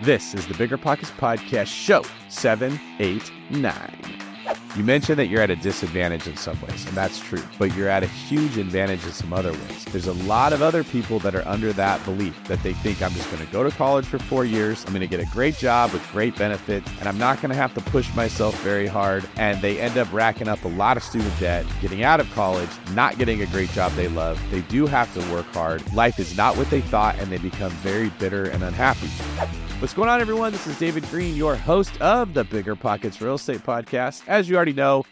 This is the BiggerPockets Podcast, show 789. You mentioned that you're at a disadvantage in some ways, and that's true, but you're at a huge advantage in some other ways. There's a lot of other people that are under that belief that they think I'm just going to go to college for four years, I'm going to get a great job with great benefits, and I'm not going to have to push myself very hard. And they end up racking up a lot of student debt, getting out of college, not getting a great job they love. They do have to work hard. Life is not what they thought, and they become very bitter and unhappy. What's going on, everyone? This is David Greene, your host of the BiggerPockets Real Estate Podcast. As you already know,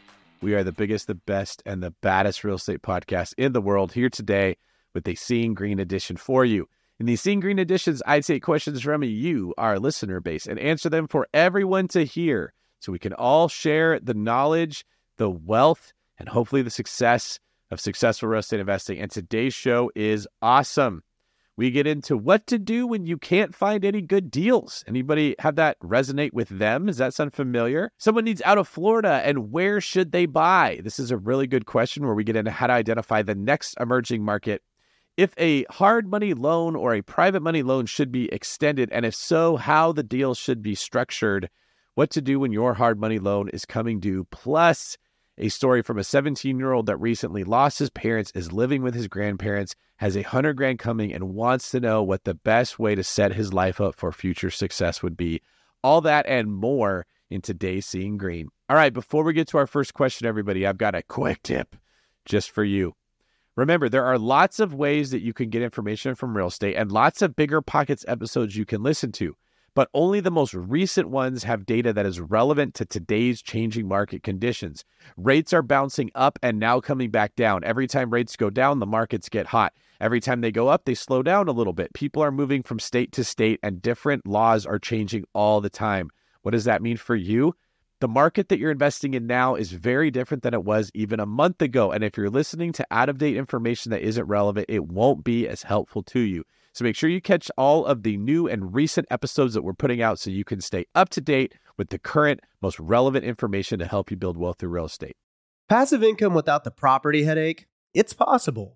we are the biggest, the best, and the baddest real estate podcast in the world here today with a Seeing Greene edition for you. In these Seeing Greene editions, I take questions from you, our listener base, and answer them for everyone to hear so we can all share the knowledge, the wealth, and hopefully the success of successful real estate investing. And today's show is awesome. We get into what to do when you can't find any good deals. Anybody have that resonate with them? Does that sound familiar? Someone needs out of Florida and where should they buy? This is a really good question where we get into how to identify the next emerging market. If a hard money loan or a private money loan should be extended, and if so, how the deal should be structured, what to do when your hard money loan is coming due, plus a story from a 17 year old that recently lost his parents, is living with his grandparents, has a hundred grand coming, and wants to know what the best way to set his life up for future success would be. All that and more in today's Seeing Greene. All right, before we get to our first question, everybody, I've got a quick tip just for you. Remember, there are lots of ways that you can get information from real estate and lots of BiggerPockets episodes you can listen to but only the most recent ones have data that is relevant to today's changing market conditions. Rates are bouncing up and now coming back down. Every time rates go down, the markets get hot. Every time they go up, they slow down a little bit. People are moving from state to state, and different laws are changing all the time. What does that mean for you? The market that you're investing in now is very different than it was even a month ago. And if you're listening to out of date information that isn't relevant, it won't be as helpful to you. So make sure you catch all of the new and recent episodes that we're putting out so you can stay up to date with the current, most relevant information to help you build wealth through real estate. Passive income without the property headache? It's possible.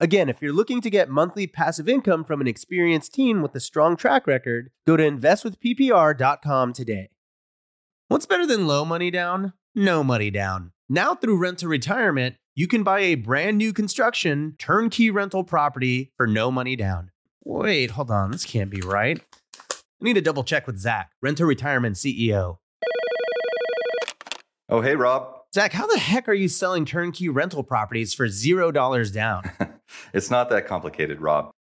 Again, if you're looking to get monthly passive income from an experienced team with a strong track record, go to investwithppr.com today. What's better than low money down? No money down. Now, through Rent to Retirement, you can buy a brand new construction turnkey rental property for no money down. Wait, hold on. This can't be right. I need to double check with Zach, Rent to Retirement CEO. Oh, hey, Rob. Zach, how the heck are you selling turnkey rental properties for $0 down? it's not that complicated, Rob.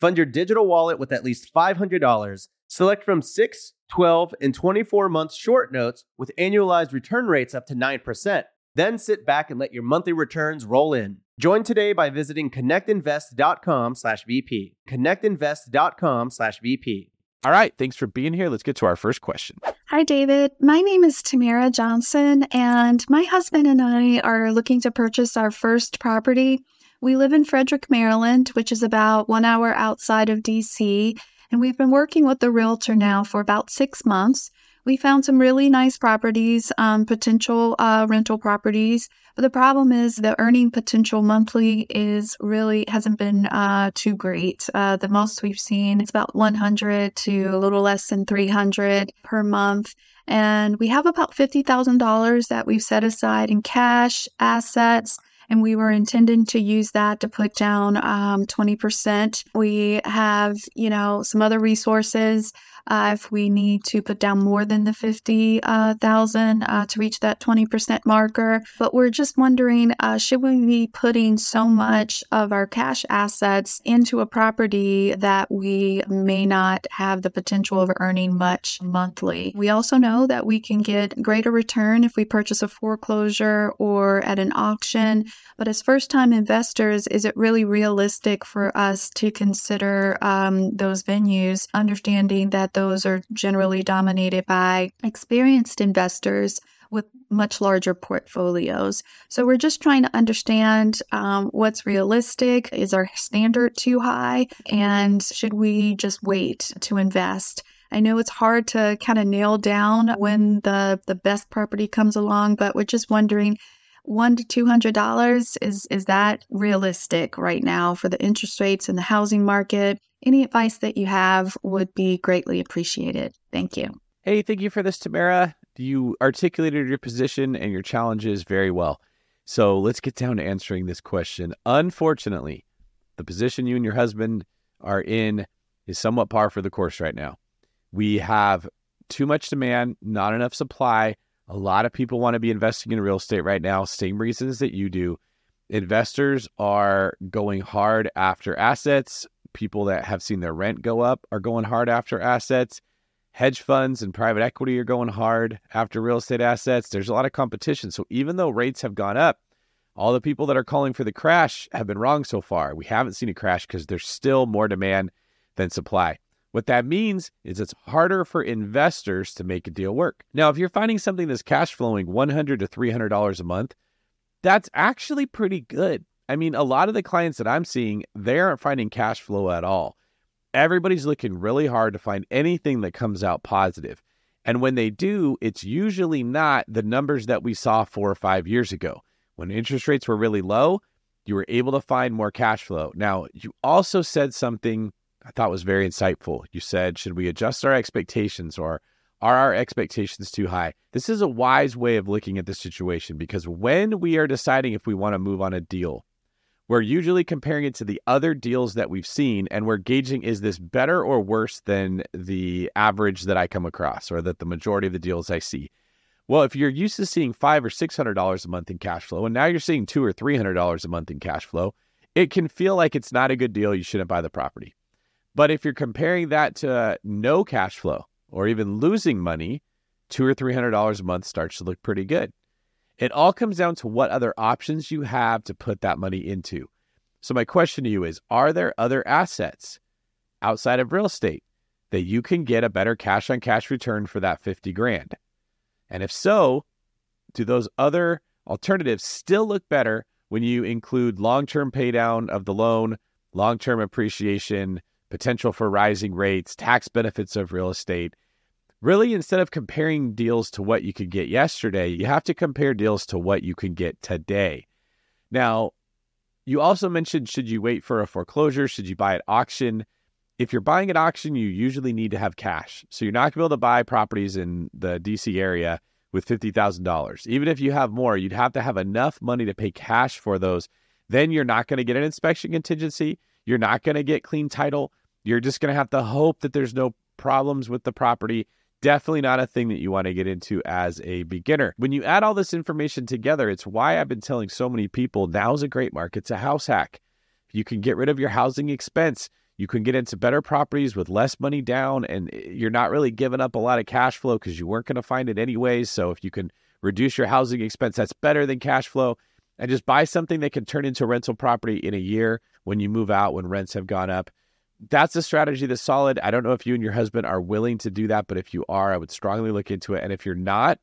Fund your digital wallet with at least $500. Select from 6, 12, and 24 month short notes with annualized return rates up to 9%. Then sit back and let your monthly returns roll in. Join today by visiting connectinvest.com/bp. connectinvest.com/vp. All right, thanks for being here. Let's get to our first question. Hi, David. My name is Tamara Johnson, and my husband and I are looking to purchase our first property. We live in Frederick, Maryland, which is about one hour outside of DC, and we've been working with the realtor now for about six months. We found some really nice properties, um, potential uh, rental properties, but the problem is the earning potential monthly is really hasn't been uh, too great. Uh, the most we've seen is about 100 to a little less than 300 per month. And we have about $50,000 that we've set aside in cash, assets, and we were intending to use that to put down um, 20%. We have, you know, some other resources uh, if we need to put down more than the 50,000 uh, uh, to reach that 20% marker. But we're just wondering uh, should we be putting so much of our cash assets into a property that we may not have the potential of earning much monthly? We also know that we can get greater return if we purchase a foreclosure or at an auction. But as first time investors, is it really realistic for us to consider um, those venues, understanding that those are generally dominated by experienced investors with much larger portfolios. So we're just trying to understand um, what's realistic. Is our standard too high? And should we just wait to invest? I know it's hard to kind of nail down when the, the best property comes along, but we're just wondering one to two hundred dollars is is that realistic right now for the interest rates in the housing market? Any advice that you have would be greatly appreciated. Thank you. Hey, thank you for this, Tamara. You articulated your position and your challenges very well. So let's get down to answering this question. Unfortunately, the position you and your husband are in is somewhat par for the course right now. We have too much demand, not enough supply. A lot of people want to be investing in real estate right now, same reasons that you do. Investors are going hard after assets people that have seen their rent go up are going hard after assets. Hedge funds and private equity are going hard after real estate assets. There's a lot of competition. So even though rates have gone up, all the people that are calling for the crash have been wrong so far. We haven't seen a crash because there's still more demand than supply. What that means is it's harder for investors to make a deal work. Now, if you're finding something that's cash flowing 100 to $300 a month, that's actually pretty good. I mean, a lot of the clients that I'm seeing, they aren't finding cash flow at all. Everybody's looking really hard to find anything that comes out positive. And when they do, it's usually not the numbers that we saw four or five years ago. When interest rates were really low, you were able to find more cash flow. Now, you also said something I thought was very insightful. You said, should we adjust our expectations or are our expectations too high? This is a wise way of looking at the situation because when we are deciding if we want to move on a deal, we're usually comparing it to the other deals that we've seen, and we're gauging is this better or worse than the average that I come across or that the majority of the deals I see. Well, if you're used to seeing five or six hundred dollars a month in cash flow, and now you're seeing two or three hundred dollars a month in cash flow, it can feel like it's not a good deal. You shouldn't buy the property. But if you're comparing that to no cash flow or even losing money, two or three hundred dollars a month starts to look pretty good. It all comes down to what other options you have to put that money into. So, my question to you is Are there other assets outside of real estate that you can get a better cash on cash return for that 50 grand? And if so, do those other alternatives still look better when you include long term paydown of the loan, long term appreciation, potential for rising rates, tax benefits of real estate? Really instead of comparing deals to what you could get yesterday, you have to compare deals to what you can get today. Now, you also mentioned should you wait for a foreclosure? Should you buy at auction? if you're buying at auction, you usually need to have cash. So you're not going to be able to buy properties in the DC area with $50,000. Even if you have more, you'd have to have enough money to pay cash for those. Then you're not going to get an inspection contingency. You're not going to get clean title. You're just going to have to hope that there's no problems with the property. Definitely not a thing that you want to get into as a beginner. When you add all this information together, it's why I've been telling so many people now's a great market to house hack. You can get rid of your housing expense. You can get into better properties with less money down, and eh, you're not really giving up a lot of cash flow because you weren't going to find it anyways. So if you can reduce your housing expense, that's better than cash flow. And just buy something that can turn into a rental property in a year when you move out, when rents have gone up. That's a strategy that's solid. I don't know if you and your husband are willing to do that, but if you are, I would strongly look into it. And if you're not,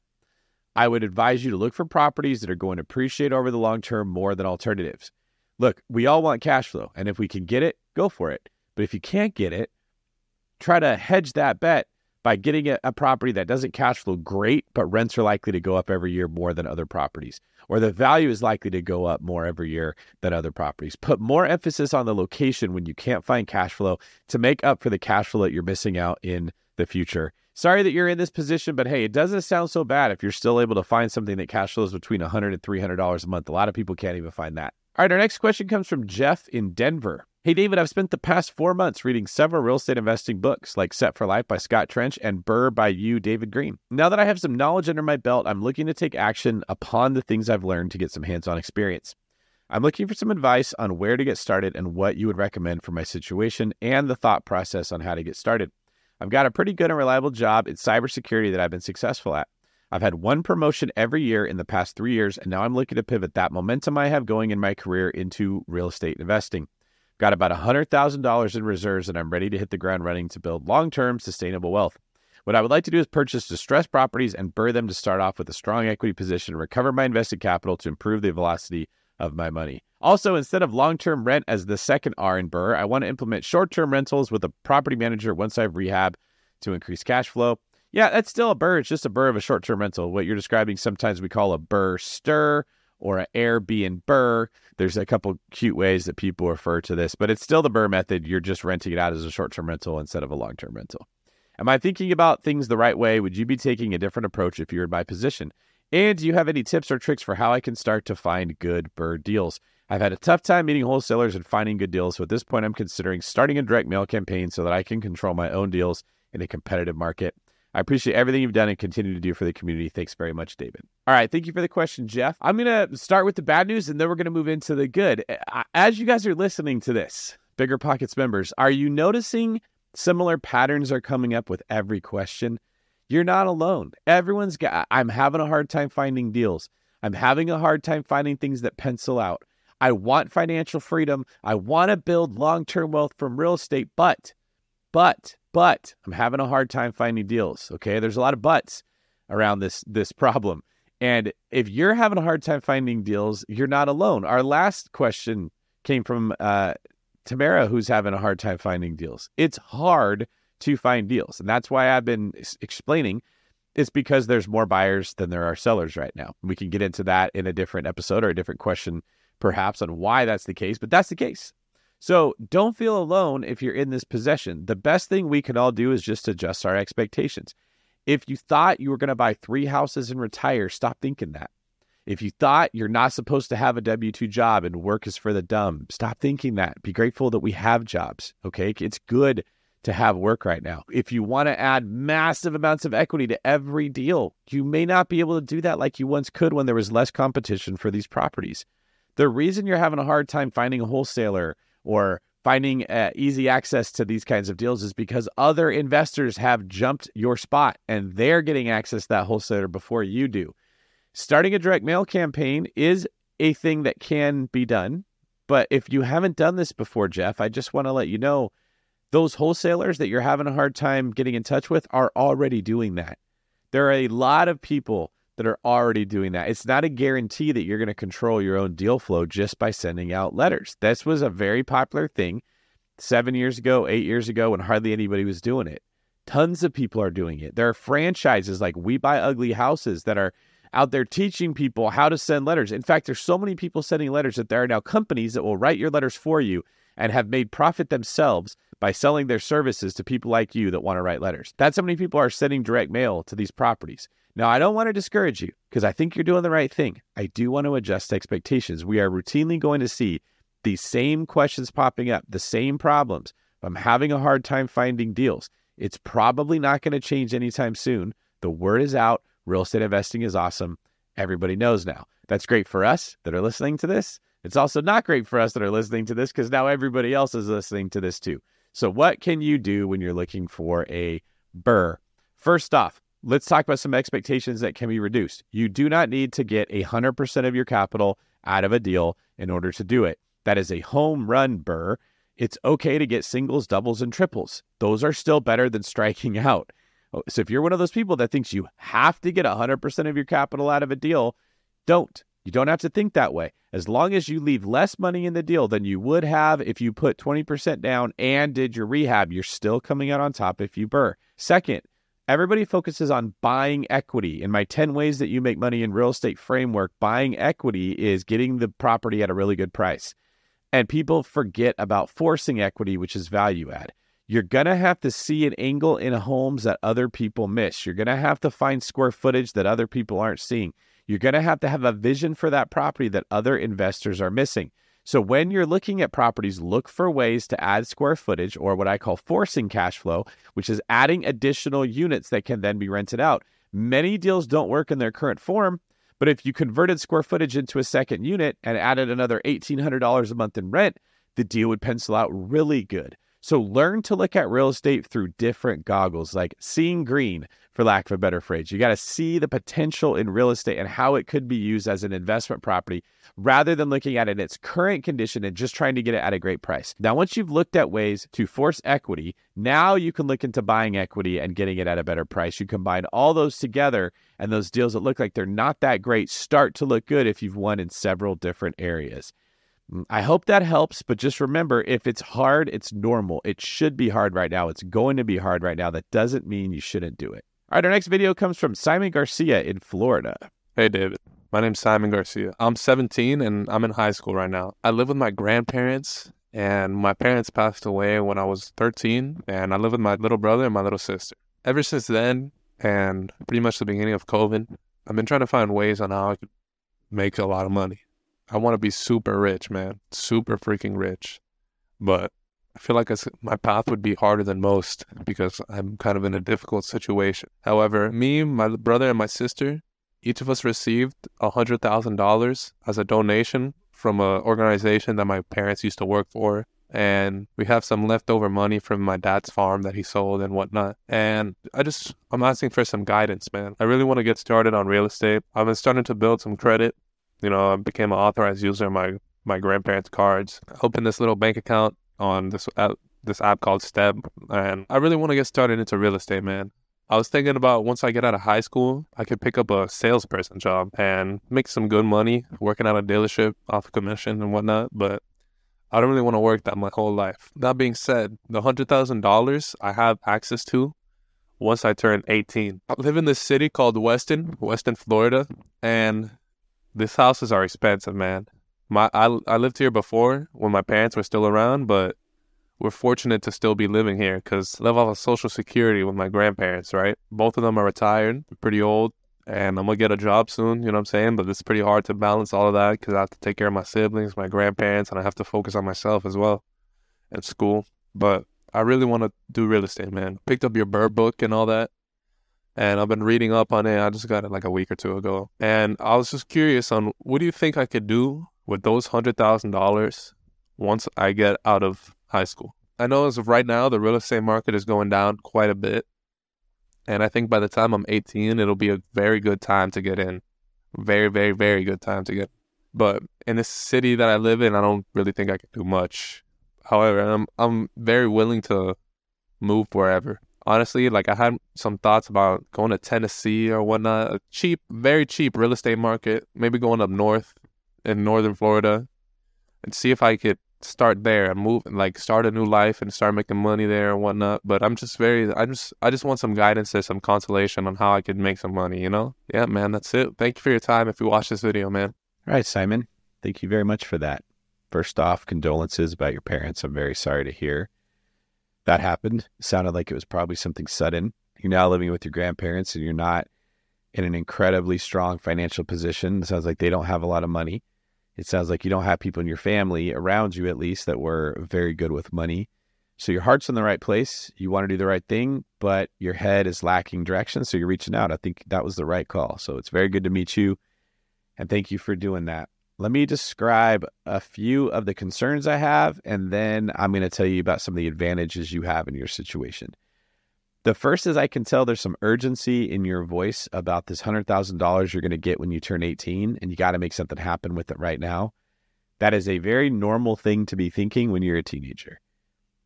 I would advise you to look for properties that are going to appreciate over the long term more than alternatives. Look, we all want cash flow, and if we can get it, go for it. But if you can't get it, try to hedge that bet by getting a, a, property that doesn't cash flow great, but rents are likely to go up every year more than other properties, or the value is likely to go up more every year than other properties. Put more emphasis on the location when you can't find cash flow to make up for the cash flow that you're missing out in the future. Sorry that you're in this position, but hey, it doesn't sound so bad if you're still able to find something that cash flows between $100 and $300 a month. A lot of people can't even find that. All right, our next question comes from Jeff in Denver. Hey, David, I've spent the past four months reading several real estate investing books like Set for Life by Scott Trench and BRRRR by you, David Greene. Now that I have some knowledge under my belt, I'm looking to take action upon the things I've learned to get some hands on experience. I'm looking for some advice on where to get started and what you would recommend for my situation and the thought process on how to get started. I've got a pretty good and reliable job in cybersecurity that I've been successful at. I've had one promotion every year in the past three years, and now I'm looking to pivot that momentum I have going in my career into real estate investing. Got about $100,000 in reserves and I'm ready to hit the ground running to build long term sustainable wealth. What I would like to do is purchase distressed properties and BRRRR them to start off with a strong equity position and recover my invested capital to improve the velocity of my money. Also, instead of long term rent as the second R in BRRRR, I want to implement short term rentals with a property manager once I've rehab to increase cash flow. Yeah, that's still a BRRRR. It's just a BRRRR of a short term rental. What you're describing sometimes we call a BRRRR stir or an Airbnb BRRRR. There's a couple cute ways that people refer to this, but it's still the BRRRR method. You're just renting it out as a short term rental instead of a long term rental. Am I thinking about things the right way? Would you be taking a different approach if you're in my position? And do you have any tips or tricks for how I can start to find good BRRRR deals? I've had a tough time meeting wholesalers and finding good deals, so at this point, I'm considering starting a direct mail campaign so that I can control my own deals in a competitive market. I appreciate everything you've done and continue to do for the community. Thanks very much, David. All right. Thank you for the question, Jeff. I'm going to start with the bad news and then we're going to move into the good. As you guys are listening to this, BiggerPockets members, are you noticing similar patterns are coming up with every question? You're not alone. Everyone's got, I'm having a hard time finding deals. I'm having a hard time finding things that pencil out. I want financial freedom. I want to build long term wealth from real estate, but, but, but I'm having a hard time finding deals. Okay. There's a lot of buts around this this problem. And if you're having a hard time finding deals, you're not alone. Our last question came from uh, Tamara, who's having a hard time finding deals. It's hard to find deals. And that's why I've been explaining it's because there's more buyers than there are sellers right now. We can get into that in a different episode or a different question, perhaps, on why that's the case, but that's the case. So don't feel alone if you're in this possession. The best thing we can all do is just adjust our expectations. If you thought you were going to buy three houses and retire, stop thinking that. If you thought you're not supposed to have a W 2 job and work is for the dumb, stop thinking that. Be grateful that we have jobs. Okay. It's good to have work right now. If you want to add massive amounts of equity to every deal, you may not be able to do that like you once could when there was less competition for these properties. The reason you're having a hard time finding a wholesaler or finding uh, easy access to these kinds of deals is because other investors have jumped your spot and they're getting access to that wholesaler before you do. Starting a direct mail campaign is a thing that can be done. But if you haven't done this before, Jeff, I just want to let you know those wholesalers that you're having a hard time getting in touch with are already doing that. There are a lot of people that are already doing that. It's not a guarantee that you're going to control your own deal flow just by sending out letters. This was a very popular thing seven years ago, eight years ago, when hardly anybody was doing it. Tons of people are doing it. There are franchises like We Buy Ugly Houses that are out there teaching people how to send letters. In fact, there's so many people sending letters that there are now companies that will write your letters for you and have made profit themselves by selling their services to people like you that want to write letters. That's how many people are sending direct mail to these properties. Now, I don't want to discourage you because I think you're doing the right thing. I do want to adjust expectations. We are routinely going to see these same questions popping up, the same problems. I'm having a hard time finding deals. It's probably not going to change anytime soon. The word is out. Real estate investing is awesome. Everybody knows now. That's great for us that are listening to this. It's also not great for us that are listening to this because now everybody else is listening to this too. So, what can you do when you're looking for a BRRRR? First off, let's talk about some expectations that can be reduced. You do not need to get 100% of your capital out of a deal in order to do it. That is a home run BRRRR. It's okay to get singles, doubles, and triples. Those are still better than striking out. Oh, so if you're one of those people that thinks you have to get 100% of your capital out of a deal, don't. You don't have to think that way. As long as you leave less money in the deal than you would have if you put 20% down and did your rehab, you're still coming out on top if you BRRRR. Second, everybody focuses on buying equity. In my 10 ways that you make money in real estate framework, buying equity is getting the property at a really good price. And people forget about forcing equity, which is value add. You're going to have to see an angle in homes that other people miss. You're going to have to find square footage that other people aren't seeing. You're going to have to have a vision for that property that other investors are missing. So when you're looking at properties, look for ways to add square footage or what I call forcing cash flow, which is adding additional units that can then be rented out. Many deals don't work in their current form, but if you converted square footage into a second unit and added another $1,800 a month in rent, the deal would pencil out really good. So learn to look at real estate through different goggles, like seeing green, for lack of a better phrase. You got to see the potential in real estate and how it could be used as an investment property rather than looking at it in its current condition and just trying to get it at a great price. Now, once you've looked at ways to force equity, now you can look into buying equity and getting it at a better price. You combine all those together, and those deals that look like they're not that great start to look good if you've won in several different areas. Mm, I hope that helps, but just remember if it's hard, it's normal. It should be hard right now. It's going to be hard right now. That doesn't mean you shouldn't do it. All right, our next video comes from Simon Garcia in Florida. Hey, David. My name's Simon Garcia. I'm 17 and I'm in high school right now. I live with my grandparents, and my parents passed away when I was 13, and I live with my little brother and my little sister. Ever since then, and pretty much the beginning of COVID, I've been trying to find ways on how I could make a lot of money. I want to be super rich, man, super freaking rich. But I feel like my path would be harder than most because I'm kind of in a difficult situation. However, me, my brother, and my sister, each of us received $100,000 as a donation from an organization that my parents used to work for. And we have some leftover money from my dad's farm that he sold and whatnot. And I just, I'm asking for some guidance, man. I really want to get started on real estate. I've been starting to build some credit. You know, I became an authorized user of my, my grandparents' cards. I opened this little bank account on this app, this app called Step, and I really want to get started into real estate, man. I was thinking about once I get out of high school, I could pick up a salesperson job and make some good money working at a dealership off commission and whatnot. But I don't really want to work that my whole life. That being said, the hundred thousand dollars I have access to once I turn 18. I live in this city called Weston, Weston, Florida, and these houses are expensive, man my I I lived here before when my parents were still around, but we're fortunate to still be living here because live off of Social Security with my grandparents, right? Both of them are retired, pretty old, and I'm gonna get a job soon. You know what I'm saying? But it's pretty hard to balance all of that because I have to take care of my siblings, my grandparents, and I have to focus on myself as well at school. But I really want to do real estate, man. Picked up your BRRRR book and all that, and I've been reading up on it. I just got it like a week or two ago, and I was just curious on what do you think I could do with those $100,000 once I get out of high school. I know as of right now, the real estate market is going down quite a bit. And I think by the time I'm 18, it'll be a very good time to get in. Very, very, very good time to get. But in this city that I live in, I don't really think I can do much. However, I'm I'm very willing to move wherever. Honestly, like I had some thoughts about going to Tennessee or whatnot. A cheap, very cheap real estate market. Maybe going up north in northern Florida and see if I could start there and move like start a new life and start making money there and whatnot. But I'm just very I just I just want some guidance and some consolation on how I could make some money, you know? Yeah, man, that's it. Thank you for your time if you watch this video, man. All right, Simon. Thank you very much for that. First off, condolences about your parents. I'm very sorry to hear. that happened. Sounded like it was probably something sudden. You're now living with your grandparents and you're not in an incredibly strong financial position. It sounds like they don't have a lot of money. It sounds like you don't have people in your family around you, at least, that were very good with money. So your heart's in the right place. You want to do the right thing, but your head is lacking direction. So you're reaching out. I think that was the right call. So it's very good to meet you. And thank you for doing that. Let me describe a few of the concerns I have, and then I'm going to tell you about some of the advantages you have in your situation. The first is I can tell there's some urgency in your voice about this $100,000 you're going to get when you turn 18, and you got to make something happen with it right now. That is a very normal thing to be thinking when you're a teenager.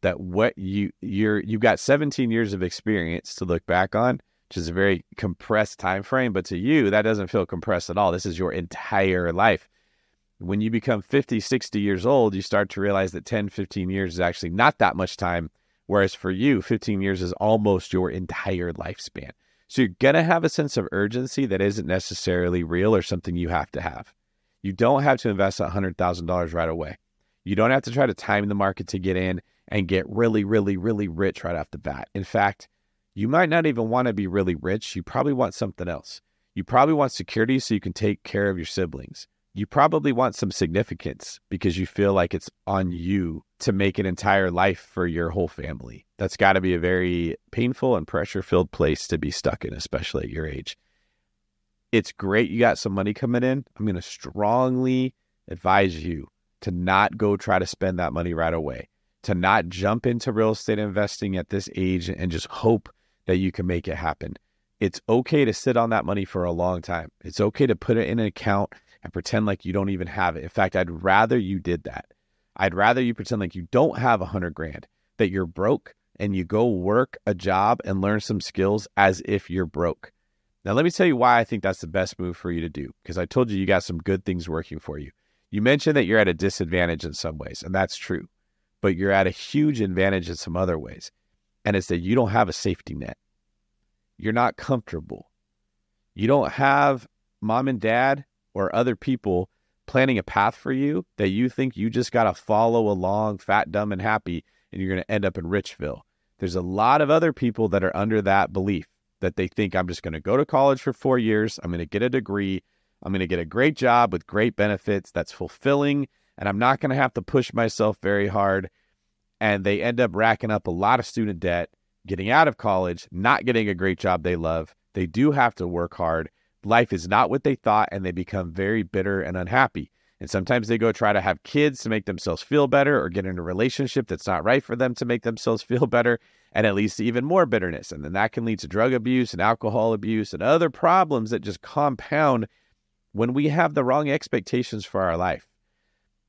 That what you you're you've got 17 years of experience to look back on, which is a very compressed time frame, but to you that doesn't feel compressed at all. This is your entire life. When you become 50, 60 years old, you start to realize that 10, 15 years is actually not that much time Whereas for you, 15 years is almost your entire lifespan. So you're going to have a sense of urgency that isn't necessarily real or something you have to have. You don't have to invest $100,000 right away. You don't have to try to time the market to get in and get really, really, really rich right off the bat. In fact, you might not even want to be really rich. You probably want something else. You probably want security so you can take care of your siblings you probably want some significance because you feel like it's on you to make an entire life for your whole family. That's got to be a very painful and pressure filled place to be stuck in, especially at your age. It's great you got some money coming in. I'm going to strongly advise you to not go try to spend that money right away, to not jump into real estate investing at this age and just hope that you can make it happen. It's okay to sit on that money for a long time. It's okay to put it in an account and pretend like you don't even have it. In fact, I'd rather you did that. I'd rather you pretend like you don't have a hundred grand, that you're broke and you go work a job and learn some skills as if you're broke. Now, let me tell you why I think that's the best move for you to do, because I told you you got some good things working for you. You mentioned that you're at a disadvantage in some ways, and that's true, but you're at a huge advantage in some other ways. And it's that you don't have a safety net. You're not comfortable. You don't have mom and dad or other people planning a path for you that you think you just got to follow along fat, dumb, and happy, and you're going to end up in Richville. There's a lot of other people that are under that belief that they think I'm just going to go to college for four years, I'm going to get a degree, I'm going to get a great job with great benefits that's fulfilling, and I'm not going to have to push myself very hard. And they end up racking up a lot of student debt, getting out of college, not getting a great job they love. They do have to work hard life is not what they thought and they become very bitter and unhappy. And sometimes they go try to have kids to make themselves feel better or get in a relationship that's not right for them to make themselves feel better. And it leads to even more bitterness. And then that can lead to drug abuse and alcohol abuse and other problems that just compound when we have the wrong expectations for our life.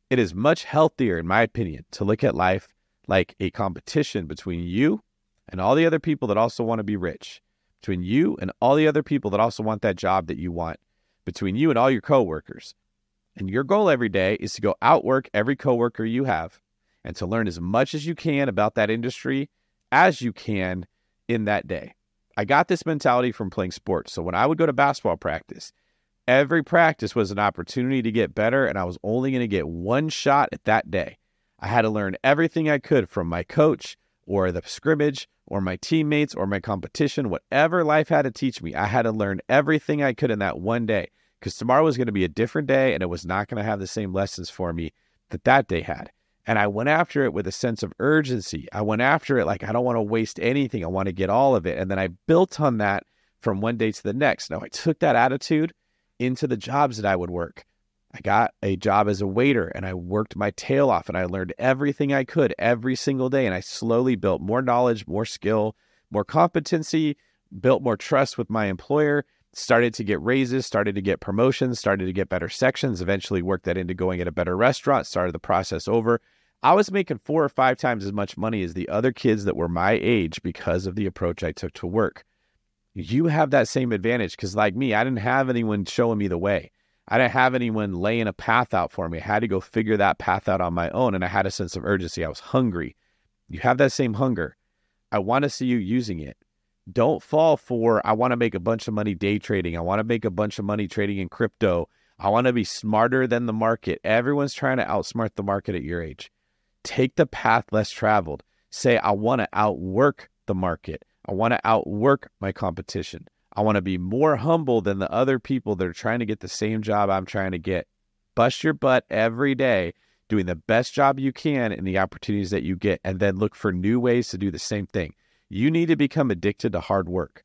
It is much healthier, in my opinion, to look at life like a competition between you and all the other people that also want to be rich between you and all the other people that also want that job that you want, between you and all your coworkers. And your goal every day is to go outwork every coworker you have and to learn as much as you can about that industry as you can in that day. I got this mentality from playing sports. So when I would go to basketball practice, every practice was an opportunity to get better, and I was only going to get one shot at that day. I had to learn everything I could from my coach or the scrimmage or my teammates or my competition, whatever life had to teach me, I had to learn everything I could in that one day because tomorrow was going to be a different day and it was not going to have the same lessons for me that that day had. And I went after it with a sense of urgency. I went after it like I don't want to waste anything. I want to get all of it. And then I built on that from one day to the next. Now I took that attitude into the jobs that I would work. I got a job as a waiter and I worked my tail off and I learned everything I could every single day. And I slowly built more knowledge, more skill, more competency, built more trust with my employer, started to get raises, started to get promotions, started to get better sections, eventually worked that into going at a better restaurant, started the process over. I was making four or five times as much money as the other kids that were my age because of the approach I took to work. You have that same advantage because, like me, I didn't have anyone showing me the way. I didn't have anyone laying a path out for me. I had to go figure that path out on my own. And I had a sense of urgency. I was hungry. You have that same hunger. I want to see you using it. Don't fall for, I want to make a bunch of money day trading. I want to make a bunch of money trading in crypto. I want to be smarter than the market. Everyone's trying to outsmart the market at your age. Take the path less traveled. say, I want to outwork the market. I want to outwork my competition. I want to be more humble than the other people that are trying to get the same job I'm trying to get. Bust your butt every day, doing the best job you can in the opportunities that you get, and then look for new ways to do the same thing. You need to become addicted to hard work.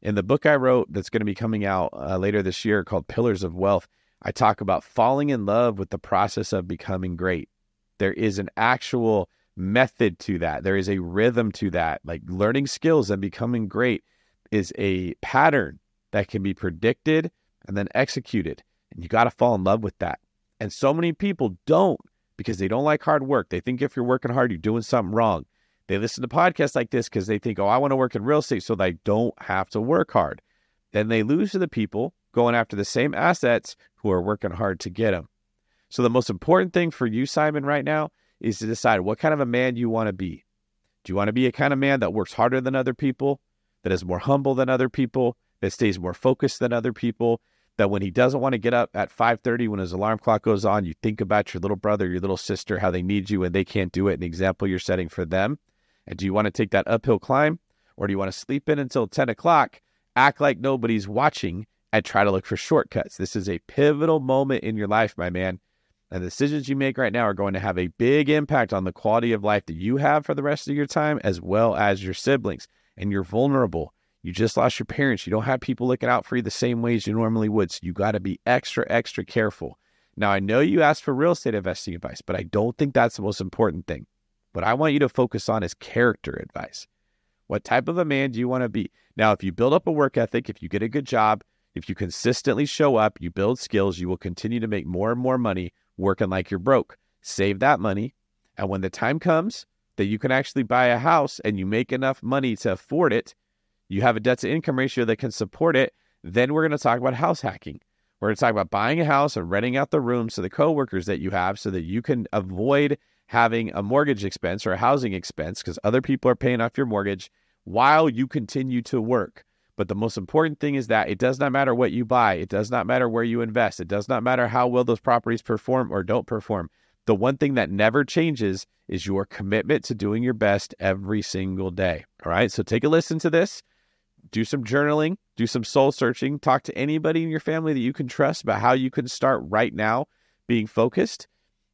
In the book I wrote that's going to be coming out uh, later this year called Pillars of Wealth, I talk about falling in love with the process of becoming great. There is an actual method to that. There is a rhythm to that. Like learning skills and becoming great is a pattern that can be predicted and then executed. And you got to fall in love with that. And so many people don't because they don't like hard work. They think if you're working hard, you're doing something wrong. They listen to podcasts like this because they think, oh, I want to work in real estate so they don't have to work hard. Then they lose to the people going after the same assets who are working hard to get them. So, the most important thing for you, Simon, right now is to decide what kind of a man you want to be. Do you want to be a kind of man that works harder than other people, that is more humble than other people, that stays more focused than other people, that when he doesn't want to get up at 5:30 when his alarm clock goes on, you think about your little brother, your little sister, how they need you and they can't do it, an example you're setting for them. And do you want to take that uphill climb, or do you want to sleep in until 10 o'clock, act like nobody's watching, and try to look for shortcuts? This is a pivotal moment in your life, my man. And the decisions you make right now are going to have a big impact on the quality of life that you have for the rest of your time, as well as your siblings. And you're vulnerable. You just lost your parents. You don't have people looking out for you the same ways you normally would. So you got to be extra, extra careful. Now, I know you asked for real estate investing advice, but I don't think that's the most important thing. What I want you to focus on is character advice. What type of a man do you want to be? Now, if you build up a work ethic, if you get a good job, if you consistently show up, you build skills, you will continue to make more and more money working like you're broke. Save that money. And when the time comes that you can actually buy a house and you make enough money to afford it, you have a debt to income ratio that can support it, then we're going to talk about house hacking. We're going to talk about buying a house and renting out the rooms to the coworkers that you have so that you can avoid having a mortgage expense or a housing expense because other people are paying off your mortgage while you continue to work. But the most important thing is that it does not matter what you buy, it does not matter where you invest, it does not matter how well those properties perform or don't perform. The one thing that never changes is your commitment to doing your best every single day. All right. So take a listen to this, do some journaling, do some soul searching, talk to anybody in your family that you can trust about how you can start right now being focused,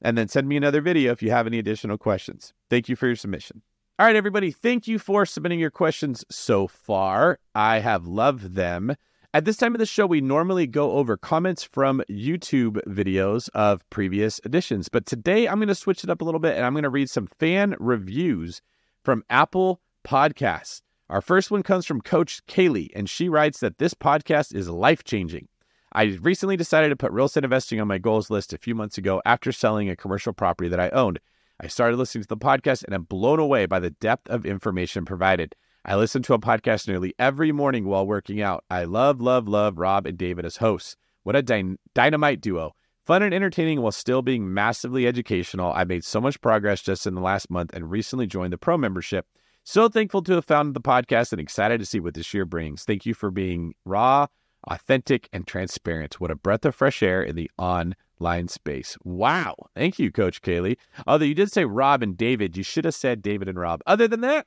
and then send me another video if you have any additional questions. Thank you for your submission. All right, everybody, thank you for submitting your questions so far. I have loved them. At this time of the show, we normally go over comments from YouTube videos of previous editions, but today I'm going to switch it up a little bit and I'm going to read some fan reviews from Apple Podcasts. Our first one comes from Coach Kaylee, and she writes that this podcast is life changing. I recently decided to put real estate investing on my goals list a few months ago after selling a commercial property that I owned. I started listening to the podcast and I'm blown away by the depth of information provided. I listen to a podcast nearly every morning while working out. I love, love, love Rob and David as hosts. What a dy- dynamite duo. Fun and entertaining while still being massively educational. I made so much progress just in the last month and recently joined the pro membership. So thankful to have found the podcast and excited to see what this year brings. Thank you for being raw, authentic, and transparent. What a breath of fresh air in the online space. Wow. Thank you, Coach Kaylee. Although you did say Rob and David, you should have said David and Rob. Other than that,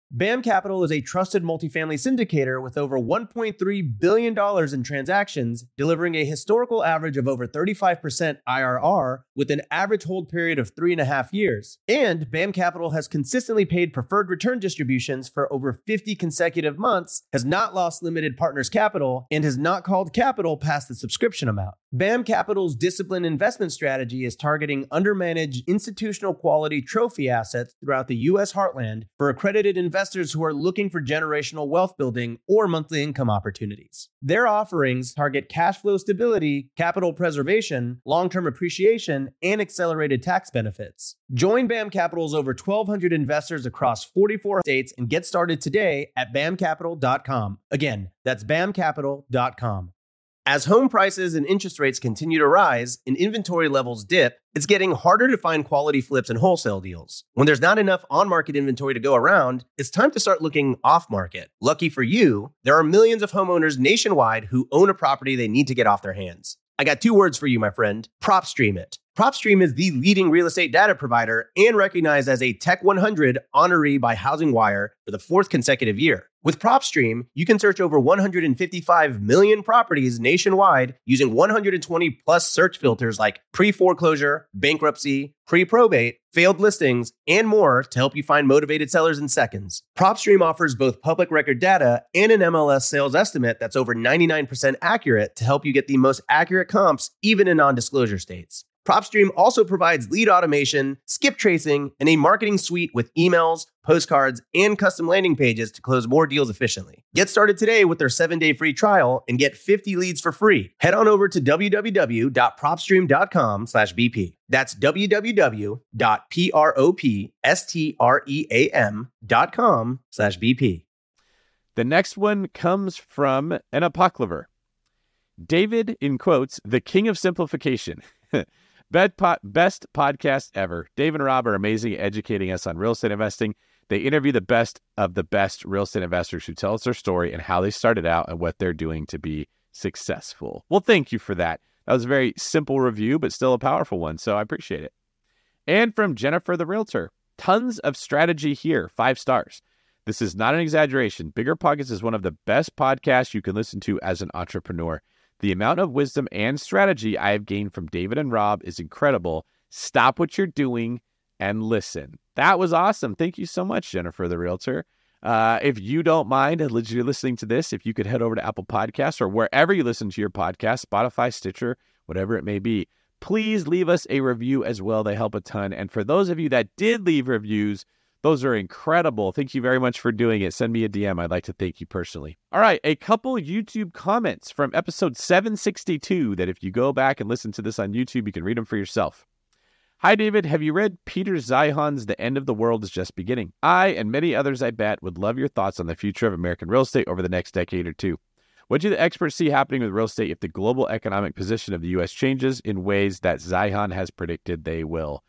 BAM Capital is a trusted multifamily syndicator with over $1.3 billion in transactions, delivering a historical average of over 35% IRR with an average hold period of three and a half years. And BAM Capital has consistently paid preferred return distributions for over 50 consecutive months, has not lost limited partners capital, and has not called capital past the subscription amount. BAM Capital's disciplined investment strategy is targeting undermanaged institutional quality trophy assets throughout the U.S. heartland for accredited investors who are looking for generational wealth building or monthly income opportunities. Their offerings target cash flow stability, capital preservation, long term appreciation, and accelerated tax benefits. Join BAM Capital's over 1,200 investors across 44 states and get started today at bamcapital.com. Again, that's bamcapital.com. As home prices and interest rates continue to rise and inventory levels dip, it's getting harder to find quality flips and wholesale deals. When there's not enough on market inventory to go around, it's time to start looking off market. Lucky for you, there are millions of homeowners nationwide who own a property they need to get off their hands. I got two words for you, my friend PropStream it. PropStream is the leading real estate data provider and recognized as a Tech 100 honoree by HousingWire for the fourth consecutive year. With PropStream, you can search over 155 million properties nationwide using 120 plus search filters like pre foreclosure, bankruptcy, pre probate, failed listings, and more to help you find motivated sellers in seconds. PropStream offers both public record data and an MLS sales estimate that's over 99% accurate to help you get the most accurate comps, even in non disclosure states. PropStream also provides lead automation, skip tracing, and a marketing suite with emails, postcards, and custom landing pages to close more deals efficiently. Get started today with their seven day free trial and get 50 leads for free. Head on over to www.propstream.com slash BP. That's www.propstream.com slash BP. The next one comes from an apocrypher. David, in quotes, the king of simplification. Best, podcast ever. Dave and Rob are amazing at educating us on real estate investing. They interview the best of the best real estate investors who tell us their story and how they started out and what they're doing to be successful. Well, thank you for that. That was a very simple review, but still a powerful one. So I appreciate it. And from Jennifer the Realtor, tons of strategy here, five stars. This is not an exaggeration. BiggerPockets is one of the best podcasts you can listen to as an entrepreneur. The amount of wisdom and strategy I have gained from David and Rob is incredible. Stop what you're doing and listen. That was awesome. Thank you so much, Jennifer, the realtor. Uh, if you don't mind you're listening to this, if you could head over to Apple Podcasts or wherever you listen to your podcast, Spotify, Stitcher, whatever it may be, please leave us a review as well. They help a ton. And for those of you that did leave reviews, those are incredible. Thank you very much for doing it. Send me a DM. I'd like to thank you personally. All right, a couple YouTube comments from episode 762 that if you go back and listen to this on YouTube, you can read them for yourself. Hi, David. Have you read Peter Zeihan's The End of the World is Just Beginning? I and many others, I bet, would love your thoughts on the future of American real estate over the next decade or two. What do the experts see happening with real estate if the global economic position of the U.S. changes in ways that Zeihan has predicted they will?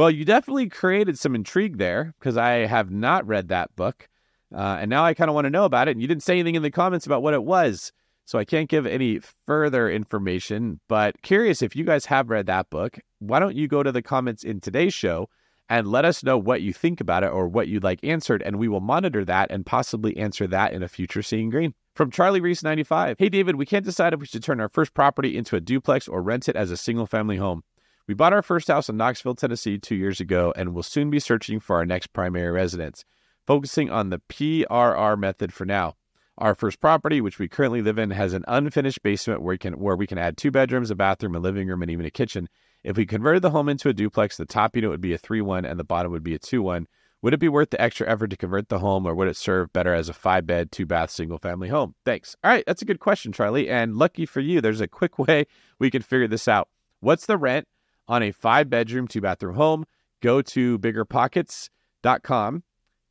Well, you definitely created some intrigue there because I have not read that book. Uh, and now I kind of want to know about it. And you didn't say anything in the comments about what it was. So I can't give any further information. But curious if you guys have read that book, why don't you go to the comments in today's show and let us know what you think about it or what you'd like answered. And we will monitor that and possibly answer that in a future Seeing Greene. From Charlie Reese 95. Hey, David, we can't decide if we should turn our first property into a duplex or rent it as a single family home. We bought our first house in Knoxville, Tennessee two years ago and will soon be searching for our next primary residence, focusing on the BRRRR method for now. Our first property, which we currently live in, has an unfinished basement where we can where we can add two bedrooms, a bathroom, a living room, and even a kitchen. If we converted the home into a duplex, the top unit would be a 3-1 and the bottom would be a 2-1. Would it be worth the extra effort to convert the home or would it serve better as a 5-bed, 2-bath single family home? Thanks. All right, that's a good question, Charlie, and lucky for you, there's a quick way we can figure this out. What's the rent? On a five bedroom, two bathroom home, go to biggerpockets.com,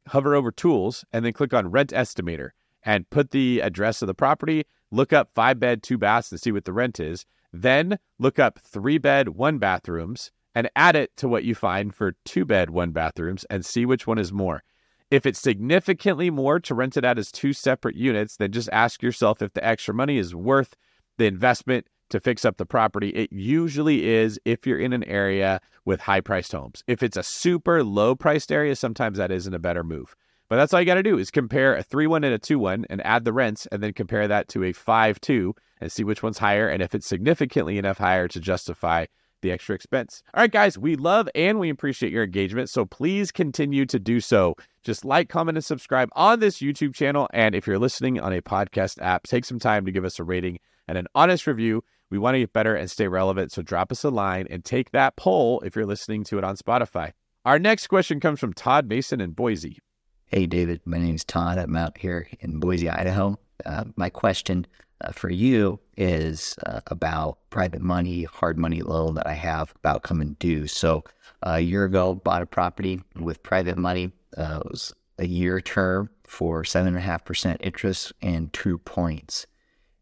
hover over tools, and then click on rent estimator and put the address of the property, look up five bed, two baths to see what the rent is. Then look up three bed, one bathrooms and add it to what you find for two bed, one bathrooms and see which one is more. If it's significantly more to rent it out as two separate units, then just ask yourself if the extra money is worth the investment to fix up the property. It usually is if you're in an area with high priced homes. If it's a super low priced area, sometimes that isn't a better move. But that's all you got to do is compare a 3 1 and a 2 1 and add the rents and then compare that to a 5 2 and see which one's higher and if it's significantly enough higher to justify the extra expense. All right, guys, we love and we appreciate your engagement. So please continue to do so. Just like, comment, and subscribe on this YouTube channel. And if you're listening on a podcast app, take some time to give us a rating and an honest review. We want to get better and stay relevant. So drop us a line and take that poll if you're listening to it on Spotify. Our next question comes from Todd Mason in Boise. Hey, David. My name is Todd. I'm out here in Boise, Idaho. Uh, my question uh, for you is uh, about private money, hard money loan that I have about coming due. So, uh, a year ago, bought a property with private money. Uh, it was a year term for seven and a half percent interest and two points,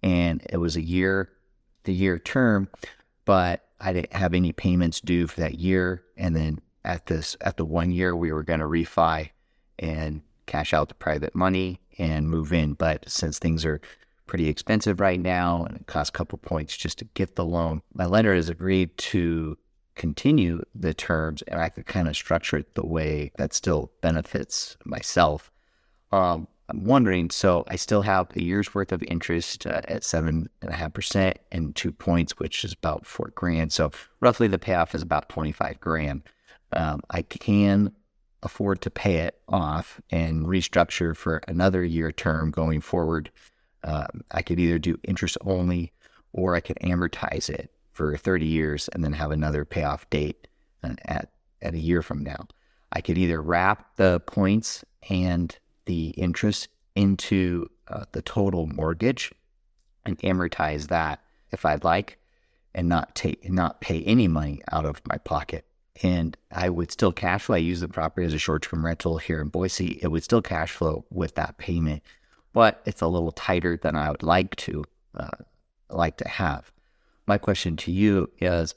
and it was a year, the year term, but I didn't have any payments due for that year. And then at this, at the one year, we were going to refi and cash out the private money and move in. But since things are pretty expensive right now and it costs a couple points just to get the loan, my lender has agreed to continue the terms and I could kind of structure it the way that still benefits myself. Um, I'm wondering, so I still have a year's worth of interest uh, at seven and a half percent and two points, which is about four grand. So roughly the payoff is about 25 grand. Um, I can afford to pay it off and restructure for another year term going forward. Uh, I could either do interest only or I could amortize it for 30 years and then have another payoff date uh, at, at a year from now. I could either wrap the points and the interest into uh, the total mortgage and amortize that if I'd like and not take not pay any money out of my pocket and I would still cash flow. I use the property as a short term rental here in Boise. It would still cash flow with that payment, but it's a little tighter than I would like to uh, like to have. My question to you is: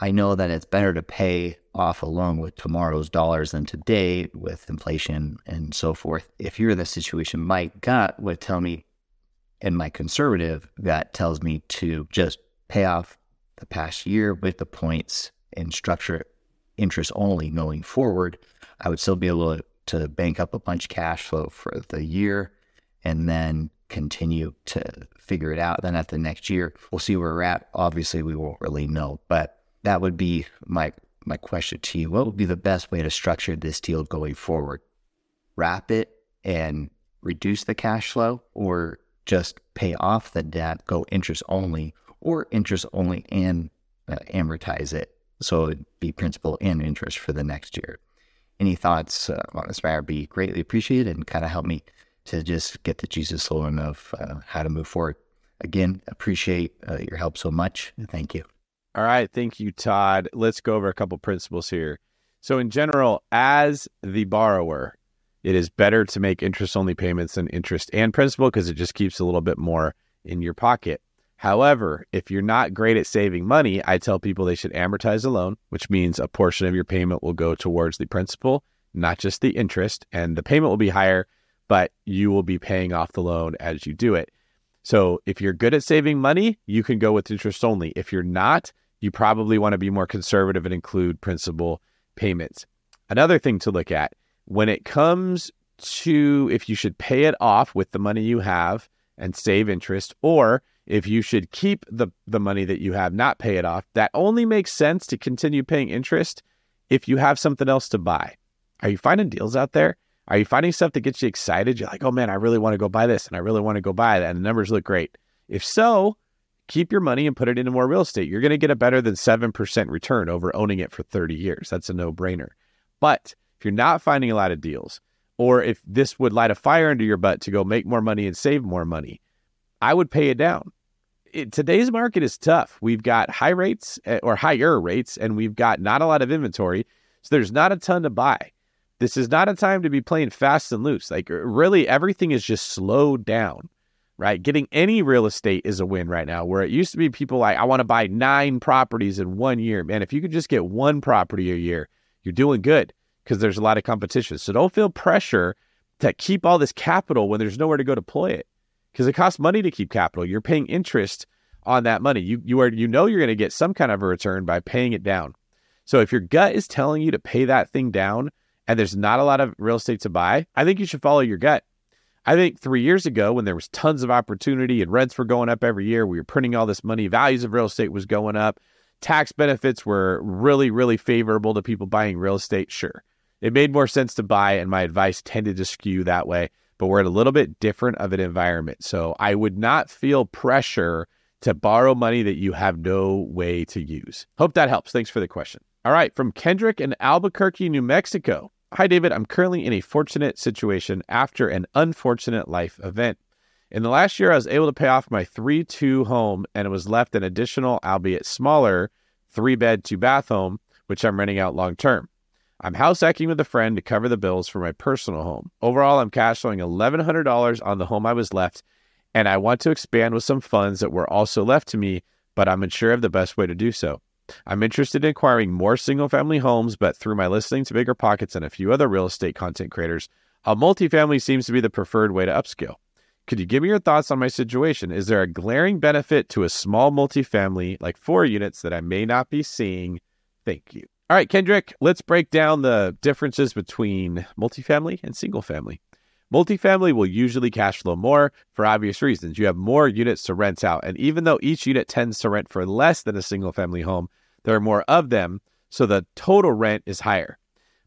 I know that it's better to pay off a loan with tomorrow's dollars than today with inflation and so forth. If you're in this situation, my gut would tell me, and my conservative gut tells me to just pay off the past year with the points and structure interest only going forward, I would still be able to bank up a bunch of cash flow for the year and then continue to figure it out. Then at the next year, we'll see where we're at. Obviously, we won't really know, but that would be my my question to you. What would be the best way to structure this deal going forward? Wrap it and reduce the cash flow, or just pay off the debt, go interest only, or interest only and uh, amortize it so it'd be principal and interest for the next year. Any thoughts uh, on this matter be greatly appreciated and kind of help me to just get the Jesus alone of uh, how to move forward. Again, appreciate uh, your help so much. Thank you. All right. Thank you, Todd. Let's go over a couple principles here. So, in general, as the borrower, it is better to make interest only payments than interest and principal because it just keeps a little bit more in your pocket. However, if you're not great at saving money, I tell people they should amortize the loan, which means a portion of your payment will go towards the principal, not just the interest. And the payment will be higher, but you will be paying off the loan as you do it. So if you're good at saving money, you can go with interest only. If you're not, you probably want to be more conservative and include principal payments. Another thing to look at when it comes to if you should pay it off with the money you have and save interest, or if you should keep the, the money that you have, not pay it off, that only makes sense to continue paying interest if you have something else to buy. Are you finding deals out there? Are you finding stuff that gets you excited? You're like, oh man, I really want to go buy this and I really want to go buy that. And the numbers look great. If so, keep your money and put it into more real estate. You're going to get a better than 7% return over owning it for 30 years. That's a no brainer. But if you're not finding a lot of deals, or if this would light a fire under your butt to go make more money and save more money, I would pay it down it, today's market is tough. We've got high rates eh, or higher rates, and we've got not a lot of inventory. So there's not a ton to buy. This is not a time to be playing fast and loose. Like really, everything is just slowed down. Right? Getting any real estate is a win right now, where it used to be people like, I want to buy nine properties in one year. Man, if you could just get one property a year, you're doing good because there's a lot of competition. So don't feel pressure to keep all this capital when there's nowhere to go deploy it because it costs money to keep capital. You're paying interest on that money. You you are you know you're going to get some kind of a return by paying it down. So if your gut is telling you to pay that thing down and there's not a lot of real estate to buy, I think you should follow your gut. I think three years ago, when there was tons of opportunity and rents were going up every year, we were printing all this money, values of real estate was going up, tax benefits were really, really favorable to people buying real estate. Sure, it made more sense to buy, and my advice tended to skew that way. But we're in a little bit different of an environment. So I would not feel pressure to borrow money that you have no way to use. Hope that helps. Thanks for the question. All right, from Kendrick in Albuquerque, New Mexico. Hi, David. I'm currently in a fortunate situation after an unfortunate life event. In the last year, I was able to pay off my 3 2 home and it was left an additional, albeit smaller, three bed, two bath home, which I'm renting out long term. I'm house hacking with a friend to cover the bills for my personal home. Overall, I'm cash flowing $1,100 on the home I was left, and I want to expand with some funds that were also left to me, but I'm unsure of the best way to do so. I'm interested in acquiring more single family homes, but through my listening to BiggerPockets and a few other real estate content creators, a multifamily seems to be the preferred way to upscale. Could you give me your thoughts on my situation? Is there a glaring benefit to a small multifamily, like four units, that I may not be seeing? Thank you. All right, Kendrick, let's break down the differences between multifamily and single family. Multifamily will usually cash flow more for obvious reasons. You have more units to rent out. And even though each unit tends to rent for less than a single family home, there are more of them. So the total rent is higher.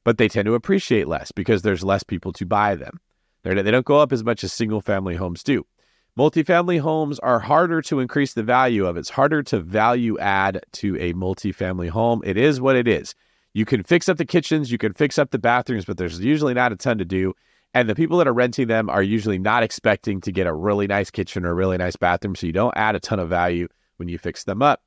But they tend to appreciate less because there's less people to buy them. They're, they don't go up as much as single family homes do. Multifamily homes are harder to increase the value of. It's harder to value add to a multifamily home. It is what it is. You can fix up the kitchens, you can fix up the bathrooms, but there's usually not a ton to do. And the people that are renting them are usually not expecting to get a really nice kitchen or a really nice bathroom. So you don't add a ton of value when you fix them up.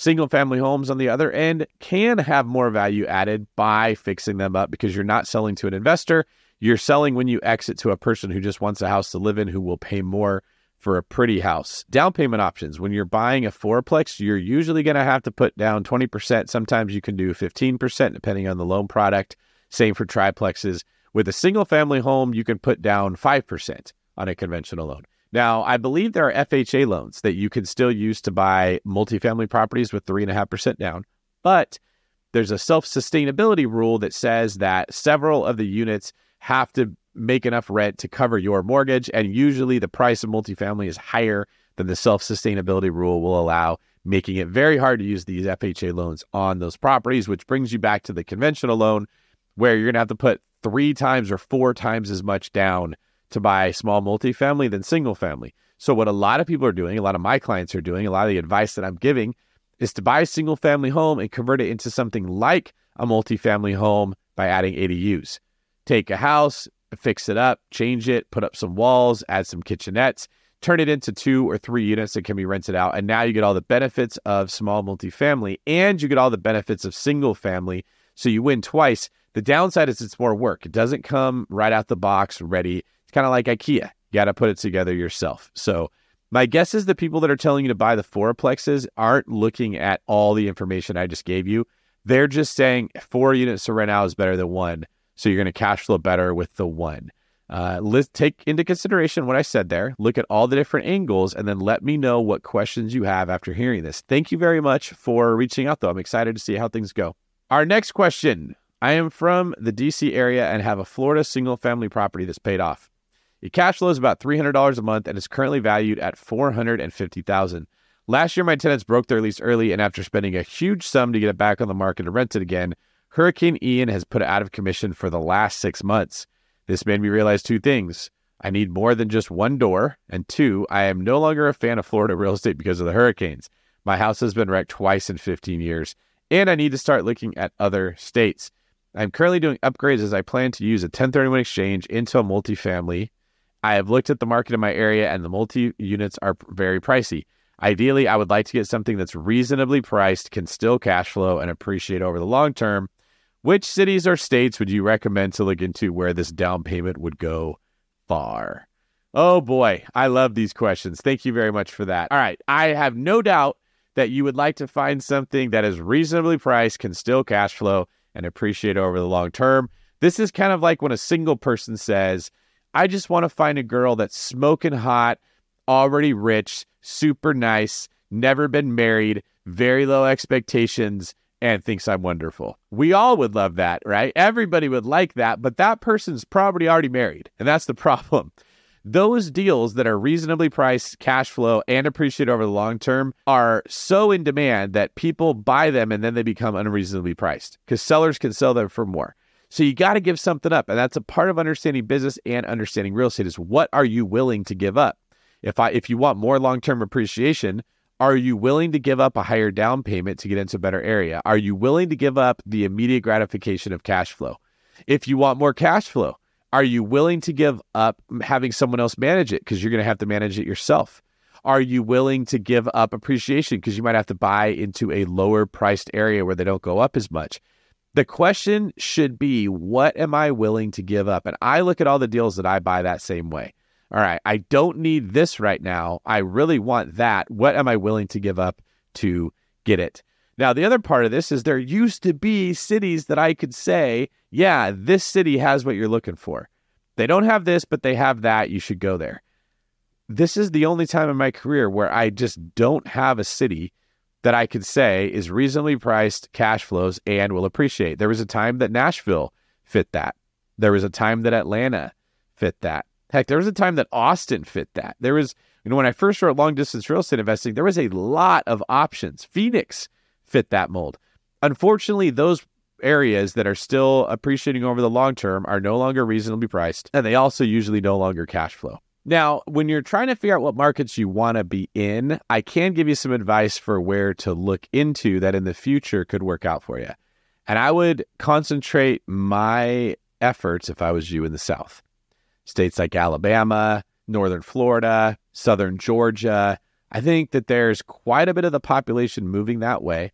Single family homes, on the other end, can have more value added by fixing them up because you're not selling to an investor. You're selling when you exit to a person who just wants a house to live in who will pay more for a pretty house. Down payment options. When you're buying a fourplex, you're usually going to have to put down 20%. Sometimes you can do 15%, depending on the loan product. Same for triplexes. With a single family home, you can put down 5% on a conventional loan. Now, I believe there are FHA loans that you can still use to buy multifamily properties with 3.5% down, but there's a self sustainability rule that says that several of the units have to make enough rent to cover your mortgage. And usually the price of multifamily is higher than the self sustainability rule will allow, making it very hard to use these FHA loans on those properties, which brings you back to the conventional loan where you're going to have to put three times or four times as much down to buy small multifamily than single family. So, what a lot of people are doing, a lot of my clients are doing, a lot of the advice that I'm giving is to buy a single family home and convert it into something like a multifamily home by adding ADUs. Take a house, fix it up, change it, put up some walls, add some kitchenettes, turn it into two or three units that can be rented out. And now you get all the benefits of small multifamily and you get all the benefits of single family. So you win twice the downside is it's more work. It doesn't come right out the box ready. It's kind of like IKEA. You got to put it together yourself. So my guess is the people that are telling you to buy the fourplexes aren't looking at all the information I just gave you. They're just saying four units to rent out is better than one. So you're going to cash flow better with the one. Uh, let's take into consideration what I said there. Look at all the different angles and then let me know what questions you have after hearing this. Thank you very much for reaching out, though. I'm excited to see how things go. Our next question I am from the DC area and have a Florida single family property that's paid off. It cash flows about $300 a month and is currently valued at $450,000. Last year, my tenants broke their lease early, and after spending a huge sum to get it back on the market to rent it again, Hurricane Ian has put it out of commission for the last six months. This made me realize two things. I need more than just one door, and two, I am no longer a fan of Florida real estate because of the hurricanes. My house has been wrecked twice in 15 years, and I need to start looking at other states. I'm currently doing upgrades as I plan to use a 1031 exchange into a multifamily. I have looked at the market in my area and the multi units are very pricey. Ideally, I would like to get something that's reasonably priced, can still cash flow and appreciate over the long term. Which cities or states would you recommend to look into where this down payment would go far? Oh boy, I love these questions. Thank you very much for that. All right, I have no doubt that you would like to find something that is reasonably priced, can still cash flow, and appreciate over the long term. This is kind of like when a single person says, I just want to find a girl that's smoking hot, already rich, super nice, never been married, very low expectations, and thinks I'm wonderful. We all would love that, right? Everybody would like that, but that person's probably already married. And that's the problem. Those deals that are reasonably priced, cash flow, and appreciate over the long term are so in demand that people buy them and then they become unreasonably priced because sellers can sell them for more. So you got to give something up. And that's a part of understanding business and understanding real estate is what are you willing to give up? If I if you want more long-term appreciation, are you willing to give up a higher down payment to get into a better area? Are you willing to give up the immediate gratification of cash flow? If you want more cash flow, are you willing to give up having someone else manage it because you're going to have to manage it yourself? Are you willing to give up appreciation because you might have to buy into a lower priced area where they don't go up as much? The question should be, what am I willing to give up? And I look at all the deals that I buy that same way all right, I don't need this right now. I really want that. What am I willing to give up to get it? Now, the other part of this is there used to be cities that I could say, yeah, this city has what you're looking for. They don't have this, but they have that. You should go there. This is the only time in my career where I just don't have a city that I could say is reasonably priced, cash flows, and will appreciate. There was a time that Nashville fit that. There was a time that Atlanta fit that. Heck, there was a time that Austin fit that. There was, you know, when I first wrote long distance real estate investing, there was a lot of options. Phoenix fit that mold. Unfortunately, those areas that are still appreciating over the long term are no longer reasonably priced, and they also usually no longer cash flow. Now, when you're trying to figure out what markets you want to be in, I can give you some advice for where to look into that in the future could work out for you. And I would concentrate my efforts if I was you in the South states like Alabama, northern Florida, southern Georgia. I think that there's quite a bit of the population moving that way.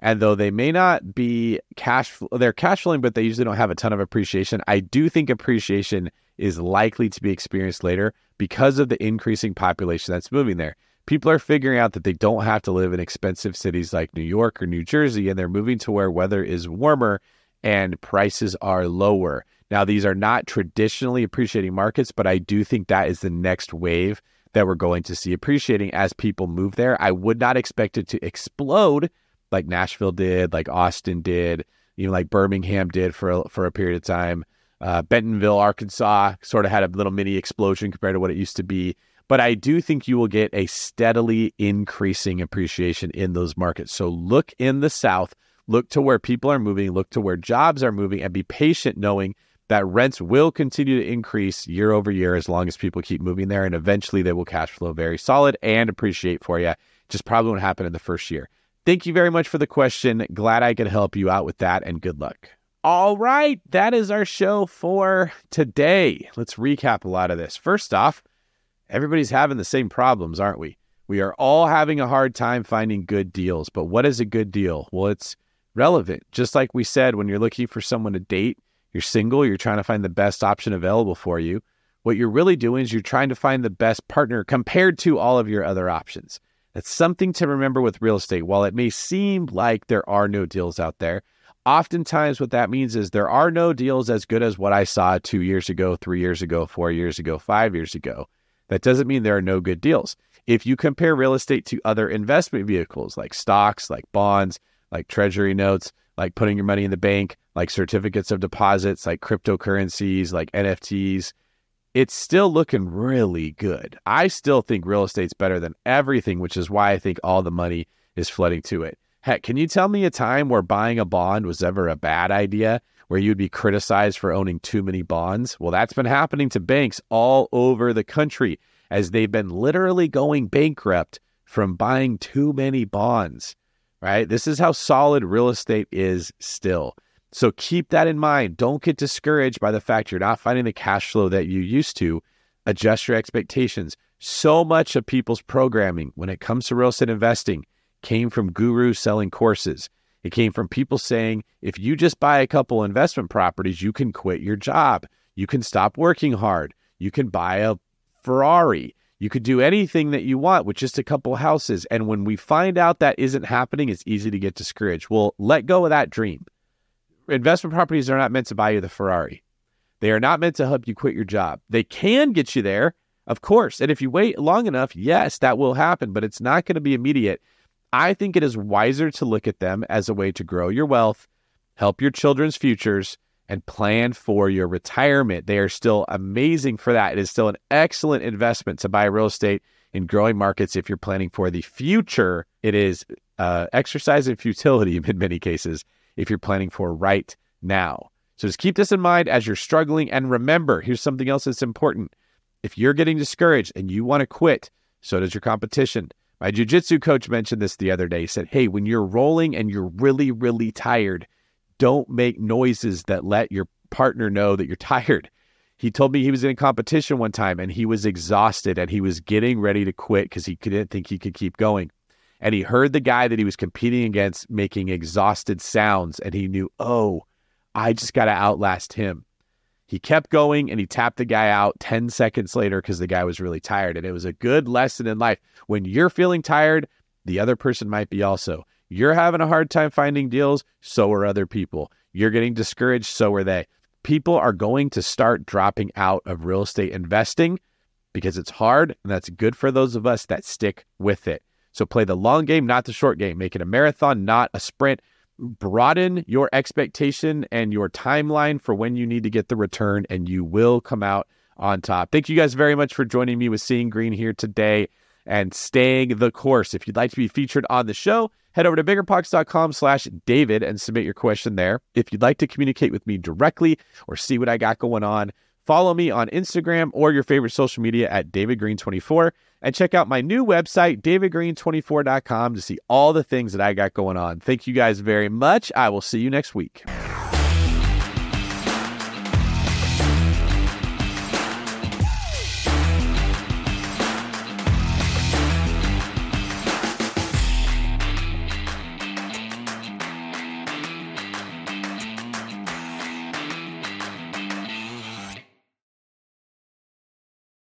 And though they may not be cash, they're cash flowing, but they usually don't have a ton of appreciation. I do think appreciation is likely to be experienced later because of the increasing population that's moving there. People are figuring out that they don't have to live in expensive cities like New York or New Jersey, and they're moving to where weather is warmer and prices are lower. Now, these are not traditionally appreciating markets, but I do think that is the next wave that we're going to see appreciating as people move there. I would not expect it to explode like Nashville did, like Austin did, even like Birmingham did for a, for a period of time. Uh, Bentonville, Arkansas, sort of had a little mini explosion compared to what it used to be. But I do think you will get a steadily increasing appreciation in those markets. So look in the South, look to where people are moving, look to where jobs are moving, and be patient knowing that rents will continue to increase year over year as long as people keep moving there. And eventually they will cash flow very solid and appreciate for you. Just probably won't happen in the first year. Thank you very much for the question. Glad I could help you out with that and good luck. All right, that is our show for today. Let's recap a lot of this. First off, everybody's having the same problems, aren't we? We are all having a hard time finding good deals. But what is a good deal? Well, it's relevant. Just like we said, when you're looking for someone to date, you're single, you're trying to find the best option available for you. What you're really doing is you're trying to find the best partner compared to all of your other options. That's something to remember with real estate. While it may seem like there are no deals out there, oftentimes what that means is there are no deals as good as what I saw two years ago, three years ago, four years ago, five years ago. That doesn't mean there are no good deals. If you compare real estate to other investment vehicles like stocks, like bonds, like treasury notes, like putting your money in the bank, like certificates of deposits, like cryptocurrencies, like NFTs, it's still looking really good. I still think real estate's better than everything, which is why I think all the money is flooding to it. Heck, can you tell me a time where buying a bond was ever a bad idea, where you'd be criticized for owning too many bonds? Well, that's been happening to banks all over the country as they've been literally going bankrupt from buying too many bonds right? This is how solid real estate is still. So keep that in mind. Don't get discouraged by the fact you're not finding the cash flow that you used to. Adjust your expectations. So much of people's programming when it comes to real estate investing came from gurus selling courses. It came from people saying, if you just buy a couple investment properties, you can quit your job. You can stop working hard. You can buy a Ferrari. You could do anything that you want with just a couple houses. And when we find out that isn't happening, it's easy to get discouraged. Well, let go of that dream. Investment properties are not meant to buy you the Ferrari. They are not meant to help you quit your job. They can get you there, of course. And if you wait long enough, yes, that will happen, but it's not going to be immediate. I think it is wiser to look at them as a way to grow your wealth, help your children's futures, and plan for your retirement. They are still amazing for that. It is still an excellent investment to buy real estate in growing markets if you're planning for the future. It is uh, exercise in futility in many cases if you're planning for right now. So just keep this in mind as you're struggling. And remember, here's something else that's important. If you're getting discouraged and you want to quit, so does your competition. My jujitsu coach mentioned this the other day. He said, Hey, when you're rolling and you're really, really tired, don't make noises that let your partner know that you're tired. He told me he was in a competition one time and he was exhausted and he was getting ready to quit because he didn't think he could keep going. And he heard the guy that he was competing against making exhausted sounds and he knew, oh, I just got to outlast him. He kept going and he tapped the guy out 10 seconds later because the guy was really tired. And it was a good lesson in life. When you're feeling tired, the other person might be also. You're having a hard time finding deals, so are other people. You're getting discouraged, so are they. People are going to start dropping out of real estate investing because it's hard, and that's good for those of us that stick with it. So play the long game, not the short game. Make it a marathon, not a sprint broaden your expectation and your timeline for when you need to get the return, and you will come out on top. Thank you guys very much for joining me with Seeing Greene here today and staying the course. If you'd like to be featured on the show, head over to biggerpockets.com slash David and submit your question there. If you'd like to communicate with me directly or see what I got going on, follow me on Instagram or your favorite social media at DavidGreene24 and check out my new website, davidgreene24.com, to see all the things that I got going on. Thank you guys very much. I will see you next week.